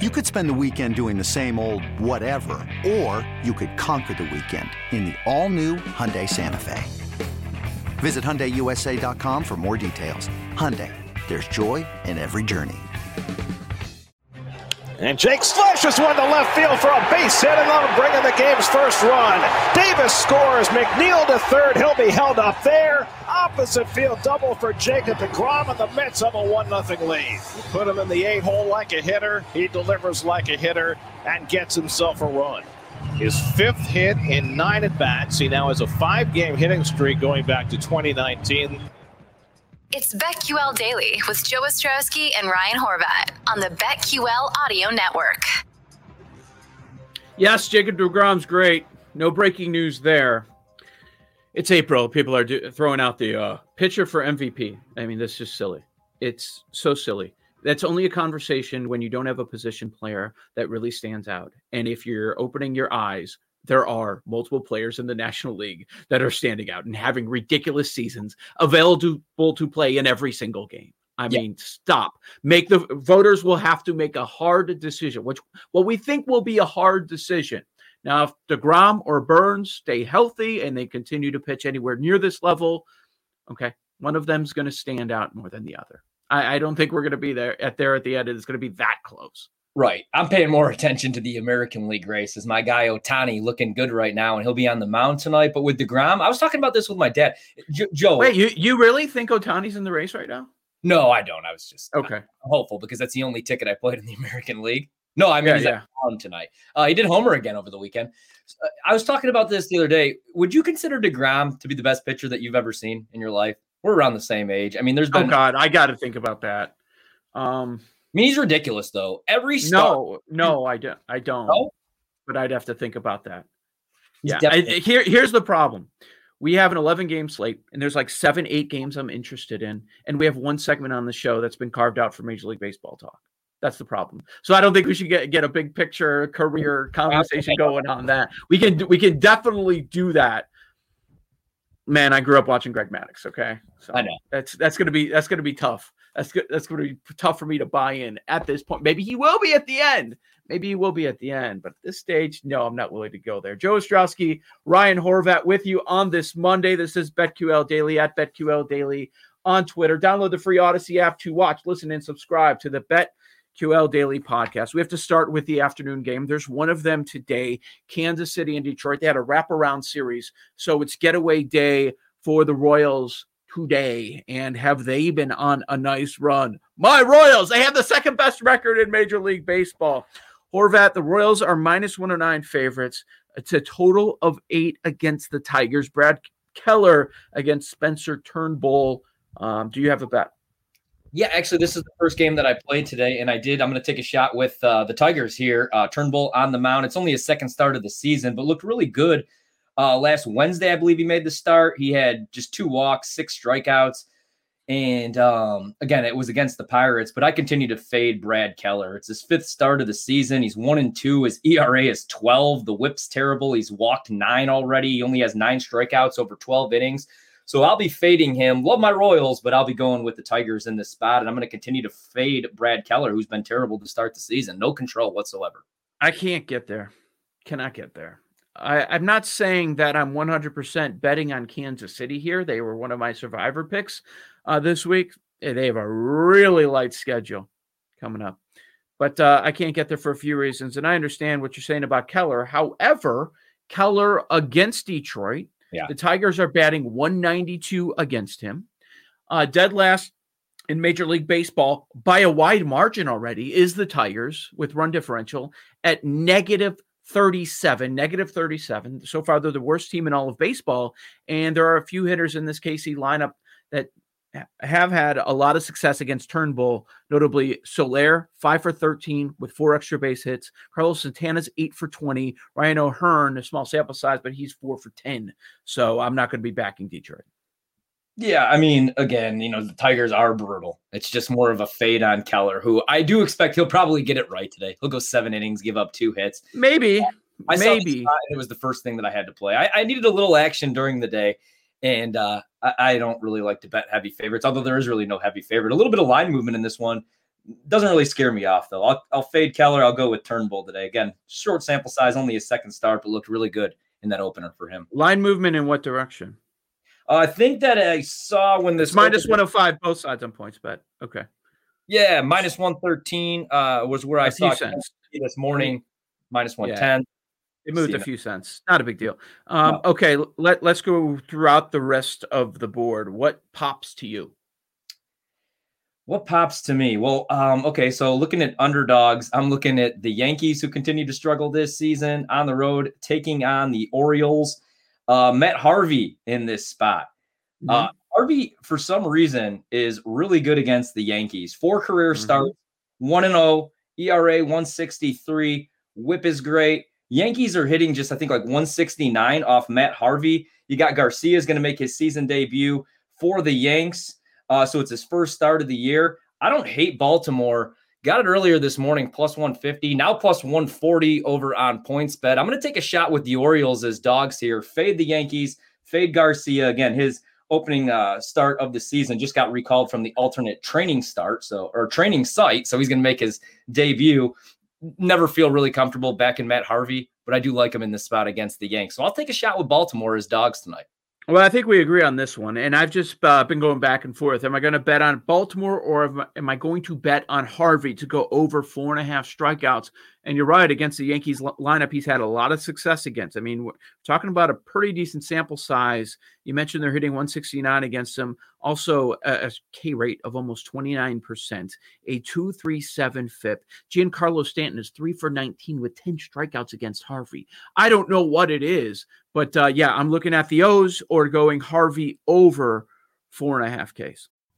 You could spend the weekend doing the same old whatever, or you could conquer the weekend in the all-new Hyundai Santa Fe. Visit HyundaiUSA.com for more details. Hyundai, there's joy in every journey. And Jake slashes one to left field for a base hit, and that'll bring in the game's first run. Davis scores. McNeil to third. He'll be held up there. Opposite field double for Jacob DeGrom, and the Mets have a 1 0 lead. Put him in the eight hole like a hitter. He delivers like a hitter and gets himself a run. His fifth hit in nine at bats. He now has a five game hitting streak going back to 2019. It's BetQL Daily with Joe Ostrowski and Ryan Horvat on the BetQL Audio Network. Yes, Jacob DeGrom's great. No breaking news there. It's April. People are do- throwing out the uh, pitcher for MVP. I mean, this is silly. It's so silly. That's only a conversation when you don't have a position player that really stands out. And if you're opening your eyes there are multiple players in the National League that are standing out and having ridiculous seasons available to play in every single game. I yeah. mean, stop. Make the voters will have to make a hard decision, which what we think will be a hard decision. Now, if DeGrom or Burnes stay healthy and they continue to pitch anywhere near this level, okay, one of them's going to stand out more than the other. I, I don't think we're going to be there at there at the end. It's going to be that close. Right. I'm paying more attention to the American League races. My guy Ohtani looking good right now, and he'll be on the mound tonight. But with DeGrom, I was talking about this with my dad. Joe. Wait, you, you really think Ohtani's in the race right now? No, I don't. I was just okay. I'm hopeful because that's the only ticket I played in the American League. No, I mean, yeah, he's yeah. on tonight. Uh, he did homer again over the weekend. Uh, I was talking about this the other day. Would you consider DeGrom to be the best pitcher that you've ever seen in your life? We're around the same age. I mean, there's oh, been. Oh, God. I got to think about that. Um, I mean, he's ridiculous though. Every no, no, I don't. I don't. No? But I'd have to think about that. He's yeah. I, here, here's the problem. We have an 11 game slate, and there's like seven, eight games I'm interested in, and we have one segment on the show that's been carved out for Major League Baseball talk. That's the problem. So I don't think we should get get a big picture career conversation going on that. We can we can definitely do that. Man, I grew up watching Greg Maddux. Okay, so I know that's that's gonna be that's gonna be tough. That's good. That's going to be tough for me to buy in at this point. Maybe he will be at the end. Maybe he will be at the end. But at this stage, no, I'm not willing to go there. Joe Ostrowski, Ryan Horvat with you on this Monday. This is BetQL Daily at BetQL Daily on Twitter. Download the free Audacy app to watch, listen, and subscribe to the BetQL Daily podcast. We have to start with the afternoon game. There's one of them today Kansas City and Detroit. They had a wraparound series. So it's getaway day for the Royals today. And have they been on a nice run? My Royals, they have the second best record in Major League Baseball. Horvat, the Royals are minus 109 favorites. It's a total of eight against the Tigers. Brad Keller against Spencer Turnbull. Um, do you have a bet? Yeah, actually, this is the first game that I played today, and I did. I'm going to take a shot with uh, the Tigers here. Uh, Turnbull on the mound. It's only his second start of the season, but looked really good uh, last Wednesday, I believe he made the start. He had just two walks, six strikeouts. And um, again, it was against the Pirates, but I continue to fade Brad Keller. It's his fifth start of the season. He's one and two. His ERA is 12. The whip's terrible. He's walked nine already. He only has nine strikeouts over 12 innings. So I'll be fading him. Love my Royals, but I'll be going with the Tigers in this spot. And I'm going to continue to fade Brad Keller, who's been terrible to start the season. No control whatsoever. I can't get there. Cannot get there. I, am not saying that I'm 100% betting on Kansas City here. They were one of my survivor picks uh, this week. They have a really light schedule coming up. but uh, I can't get there for a few reasons. And I understand what you're saying about Keller. However, Keller against Detroit, Yeah. the Tigers are batting 192 against him. Uh, dead last in Major League Baseball by a wide margin already is the Tigers with run differential at negative 37, negative 37. So far, they're the worst team in all of baseball. And there are a few hitters in this KC lineup that ha- have had a lot of success against Turnbull, notably Soler, five for 13 with four extra base hits. Carlos Santana's eight for 20. Ryan O'Hearn, a small sample size, but he's four for 10. So I'm not going to be backing Detroit. Yeah, I mean, again, you know, the Tigers are brutal. It's just more of a fade on Keller, who I do expect he'll probably get it right today. He'll go seven innings, give up two hits. Maybe, I maybe. it was the first thing that I had to play. I, I needed a little action during the day, and uh, I, I don't really like to bet heavy favorites, although there is really no heavy favorite. A little bit of line movement in this one doesn't really scare me off, though. I'll, I'll fade Keller. I'll go with Turnbull today. Again, short sample size, only a second start, but looked really good in that opener for him. Line movement in what direction? Uh, I think that I saw when this minus opened- 105, both sides on PointsBet. Okay. Yeah, minus 113 uh, was where I saw this morning, minus 110. It moved a few cents. Not a big deal. Um, Okay, let, let's go throughout the rest of the board. What pops to you? What pops to me? Well, um, okay, so looking at underdogs, I'm looking at the Yankees who continue to struggle this season on the road, taking on the Orioles. Uh, Matt Harvey in this spot. Uh, Harvey, for some reason, is really good against the Yankees. Four career Mhm. starts, 1 and 0, ERA 163, whip is great. Yankees are hitting just, I think, like 169 off Matt Harvey. You got Garcia is going to make his season debut for the Yanks. Uh, so it's his first start of the year. I don't hate Baltimore. Got it earlier this morning, plus 150, now plus 140 over on PointsBet. I'm going to take a shot with the Orioles as dogs here. Fade the Yankees, fade Garcia. Again, his opening uh, start of the season just got recalled from the alternate training start, so or training site. So he's going to make his debut. Never feel really comfortable back in Matt Harvey, but I do like him in this spot against the Yanks. So I'll take a shot with Baltimore as dogs tonight. Well, I think we agree on this one, and I've just uh, been going back and forth. Am I going to bet on Baltimore, or am I, am I going to bet on Harvey to go over four and a half strikeouts? And you're right, against the Yankees li- lineup, he's had a lot of success against. I mean, talking about a pretty decent sample size. You mentioned they're hitting 169 against him, also a, a K rate of almost 29%, a 237 FIP. Giancarlo Stanton is three for 19 with 10 strikeouts against Harvey. I don't know what it is, but uh, yeah, I'm looking at the O's or going Harvey over four and a half Ks.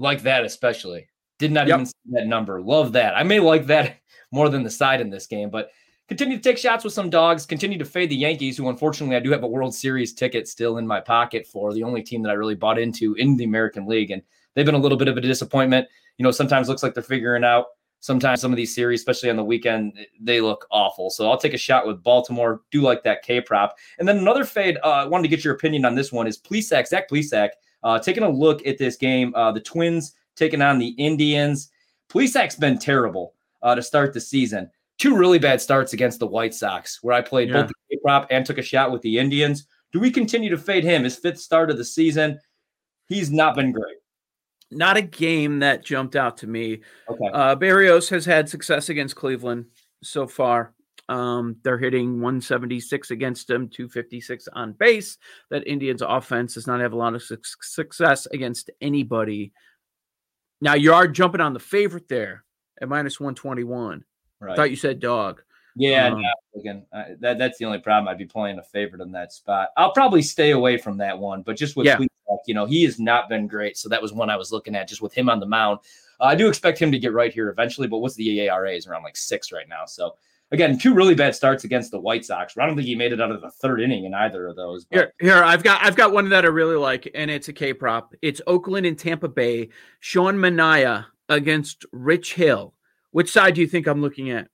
Like that especially. Did not Yep. even see that number. Love that. I may like that more than the side in this game, but continue to take shots with some dogs. Continue to fade the Yankees, who unfortunately I do have a World Series ticket still in my pocket for the only team that I really bought into in the American League, and they've been a little bit of a disappointment. You know, sometimes looks like they're figuring out. Sometimes some of these series, especially on the weekend, they look awful. So I'll take a shot with Baltimore. Do like that K prop. And then another fade. Uh, I wanted to get your opinion on this one. Is Plesac Zach Plesac uh, taking a look at this game? Uh, the Twins taking on the Indians. Plesac's been terrible uh, to start the season. Two really bad starts against the White Sox, where I played Yeah. both the prop and took a shot with the Indians. Do we continue to fade him? His fifth start of the season. He's not been great. Not a game that jumped out to me. Okay. Uh, Berrios has had success against Cleveland so far. Um, they're hitting 176 against him, 256 on base. That Indians offense does not have a lot of su- success against anybody. Now you are jumping on the favorite there at minus 121. Right. I thought you said dog. Yeah, Um, no, again, uh, that that's the only problem. I'd be playing a favorite in that spot. I'll probably stay away from that one, but just with Yeah. You know, he has not been great. So that was one I was looking at just with him on the mound. Uh, I do expect him to get right here eventually, but what's the EARA is around like six right now. So again, two really bad starts against the White Sox. I don't think he made it out of the third inning in either of those. But Here, here, I've got I've got one that I really like, and it's a K prop. It's Oakland and Tampa Bay. Sean Manaea against Rich Hill. Which side do you think I'm looking at?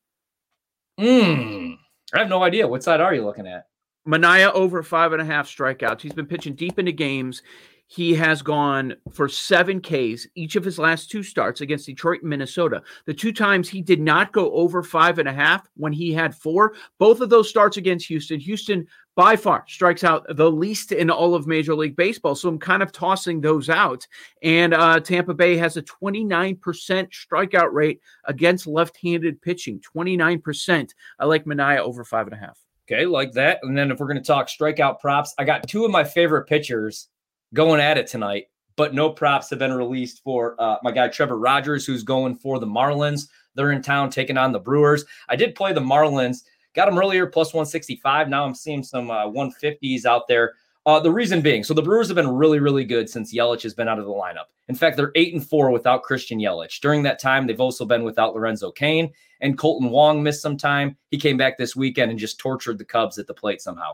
Mm, I have no idea. What side are you looking at? Manaea over five and a half strikeouts. He's been pitching deep into games. He has gone for seven Ks each of his last two starts against Detroit and Minnesota. The two times he did not go over five and a half when he had four, both of those starts against Houston. Houston by far strikes out the least in all of Major League Baseball. So I'm kind of tossing those out. And uh, Tampa Bay has a 29% strikeout rate against left handed pitching. 29%. I like Manaea over five and a half. Okay, like that. And then if we're going to talk strikeout props, I got two of my favorite pitchers going at it tonight, but no props have been released for uh, my guy Trevor Rogers, who's going for the Marlins. They're in town taking on the Brewers. I did play the Marlins, got them earlier plus 165. Now I'm seeing some uh, 150s out there. Uh, the reason being, so the Brewers have been really, really good since Yelich has been out of the lineup. In fact, they're eight and four without Christian Yelich. During that time, they've also been without Lorenzo Cain and Kolten Wong missed some time. He came back this weekend and just tortured the Cubs at the plate somehow.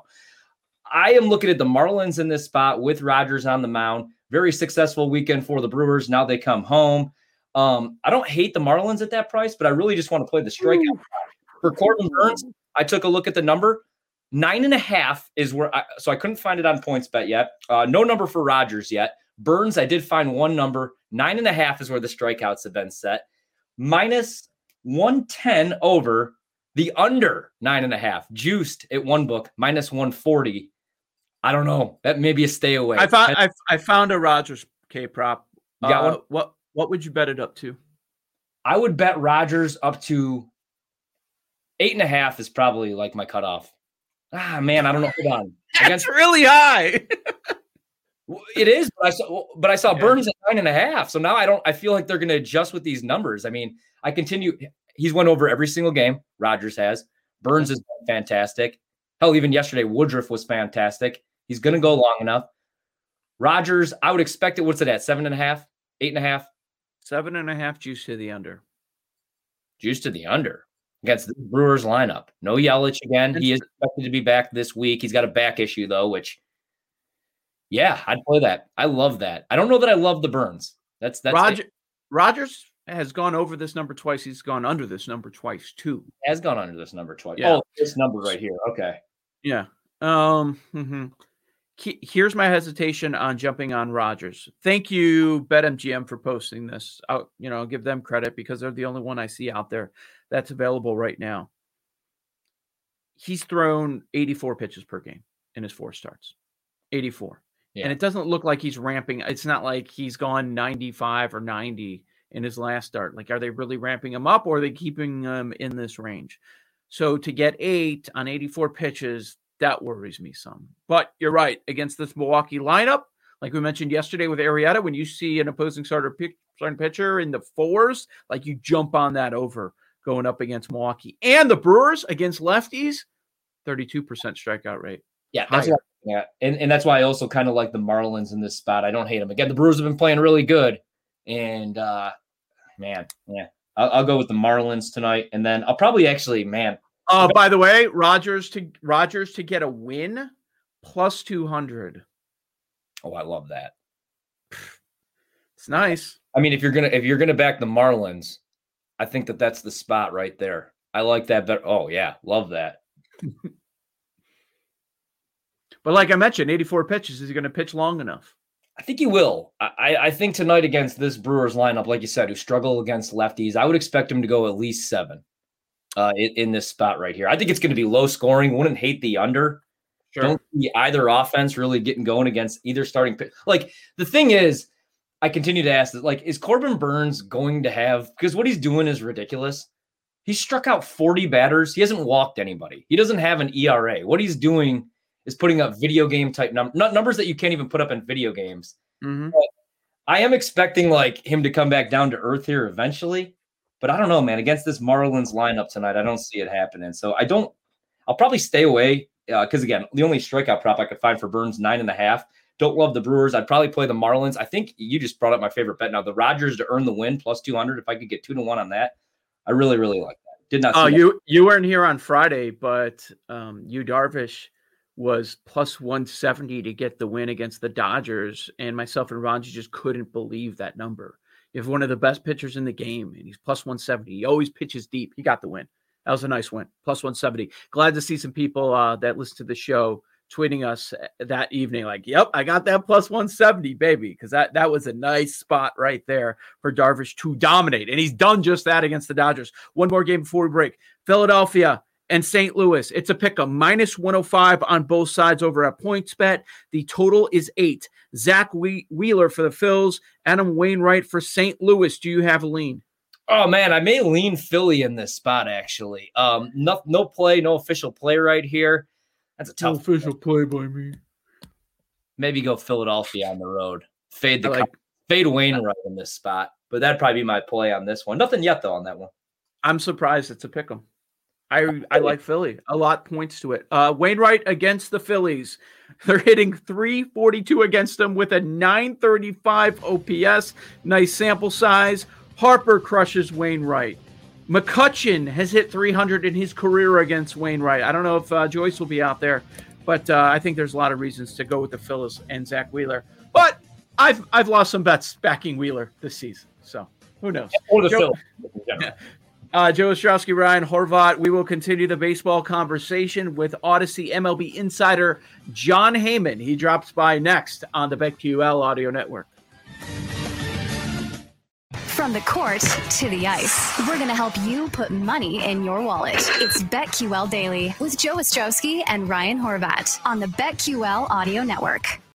I am looking at the Marlins in this spot with Rogers on the mound. Very successful weekend for the Brewers. Now they come home. Um, I don't hate the Marlins at that price, but I really just want to play the strikeout. For Corbin Burnes, I took a look at the number. Nine and a half is where I so I couldn't find it on PointsBet yet. Uh, no number for Rogers yet. Burnes, I did find one number. Nine and a half is where the strikeouts have been set. Minus 110 over the under nine and a half, juiced at one book, minus 140. I don't know. That may be a stay away. I found I, I found a Rogers K prop. You got Uh, one? What what would you bet it up to? I would bet Rogers up to eight and a half is probably like my cutoff. Ah, man, I don't know. Hold on. That's really high. It is, but I saw, but I saw Yeah. Burnes at nine and a half. So now I don't. I feel like they're going to adjust with these numbers. I mean, I continue. He's went over every single game. Rogers has. Burnes is fantastic. Hell, even yesterday, Woodruff was fantastic. He's going to go long enough. Rogers, I would expect it. What's it at? Seven and a half, eight and a half. Seven and a half juice to the under. Juice to the under against the Brewers lineup. No Yelich again. He is expected to be back this week. He's got a back issue though, which yeah, I'd play that. I love that. I don't know that I love the Burnes. That's that's Roger Rogers has gone over this number twice. He's gone under this number twice too. has gone under this number twice. Yeah. Oh, this number right here. Okay. Yeah. Um. mhm. He- Here's my hesitation on jumping on Rogers. Thank you, BetMGM, for posting this. I'll, you know, give them credit because they're the only one I see out there that's available right now. He's thrown 84 pitches per game in his four starts. 84. Yeah. And it doesn't look like he's ramping. It's not like he's gone 95 or 90 in his last start. Like, are they really ramping him up or are they keeping him in this range? So to get eight on 84 pitches, that worries me some. But you're right. Against this Milwaukee lineup, like we mentioned yesterday with Arrieta, when you see an opposing starter pick, starting pitcher in the fours, like you jump on that over going up against Milwaukee. And the Brewers against lefties, 32% strikeout rate. Yeah, that's Higher. what, yeah, and, and that's why I also kind of like the Marlins in this spot. I don't hate them. Again, the Brewers have been playing really good, and uh man, yeah, I'll, I'll go with the Marlins tonight, and then I'll probably actually, man, Uh, by the way, Rogers to Rogers to get a win plus 200. oh, I love that. It's nice. I mean, if you're gonna if you're gonna back the Marlins, I think that that's the spot right there. I like that better. Oh yeah, love that. But like I mentioned, 84 pitches. Is he going to pitch long enough? I think he will. I- I think tonight against this Brewers lineup, like you said, who struggle against lefties, I would expect him to go at least seven. Uh, in, in, this spot right here. I think it's going to be low scoring. Wouldn't hate the under. Sure. Don't see either offense really getting going against either starting. Like the thing is, I continue to ask that. Like, is Corbin Burnes going to have? Because what he's doing is ridiculous. He struck out 40 batters. He hasn't walked anybody. He doesn't have an ERA. What he's doing is putting up video game type num- numbers that you can't even put up in video games. Mm-hmm. I am expecting like him to come back down to earth here eventually, but I don't know, man. Against this Marlins lineup tonight, I don't see it happening. So I don't. I'll probably stay away because uh, again, the only strikeout prop I could find for Burnes nine and a half. Don't love the Brewers. I'd probably play the Marlins. I think you just brought up my favorite bet now. The Rogers to earn the win plus two hundred. If I could get two to one on that, I really really like that. Did not. Oh, you you weren't here on Friday, but um, Yu Darvish was plus 170 to get the win against the Dodgers. And myself and Ron just couldn't believe that number. You have one of the best pitchers in the game, and he's plus 170. He always pitches deep. He got the win. That was a nice win. Plus 170. Glad to see some people uh, that listen to the show tweeting us uh, that evening, like, "Yep, I got that plus 170, baby," because that that was a nice spot right there for Darvish to dominate, and he's done just that against the Dodgers. One more game before we break. Philadelphia and St. Louis. It's a pick a minus 105 on both sides over at PointsBet. The total is eight. Zack Wheeler for the Phils, Adam Wainwright for St. Louis. Do you have a lean? Oh man, I may lean Philly in this spot actually. Um, no, no play, no official play right here. That's a tough no official play by me. Maybe go Philadelphia on the road. Fade the like, fade Wainwright in this spot, but that'd probably be my play on this one. Nothing yet though on that one. I'm surprised it's a pick 'em. I I like Philly. A lot points to it. Uh, Wainwright against the Phillies. They're hitting 342 against them with a 935 OPS. Nice sample size. Harper crushes Wainwright. McCutchen has hit 300 in his career against Wainwright. I don't know if uh, Joyce will be out there, but uh, I think there's a lot of reasons to go with the Phillies and Zack Wheeler. But I've I've lost some bets backing Wheeler this season, so who knows? Or the Joe, Phillies. Uh, Joe Ostrowski, Ryan Horvat. We will continue the baseball conversation with Audacy MLB insider Jon Heyman. He drops by next on the BetQL Audio Network. From the court to the ice, we're going to help you put money in your wallet. It's BetQL Daily with Joe Ostrowski and Ryan Horvat on the BetQL Audio Network.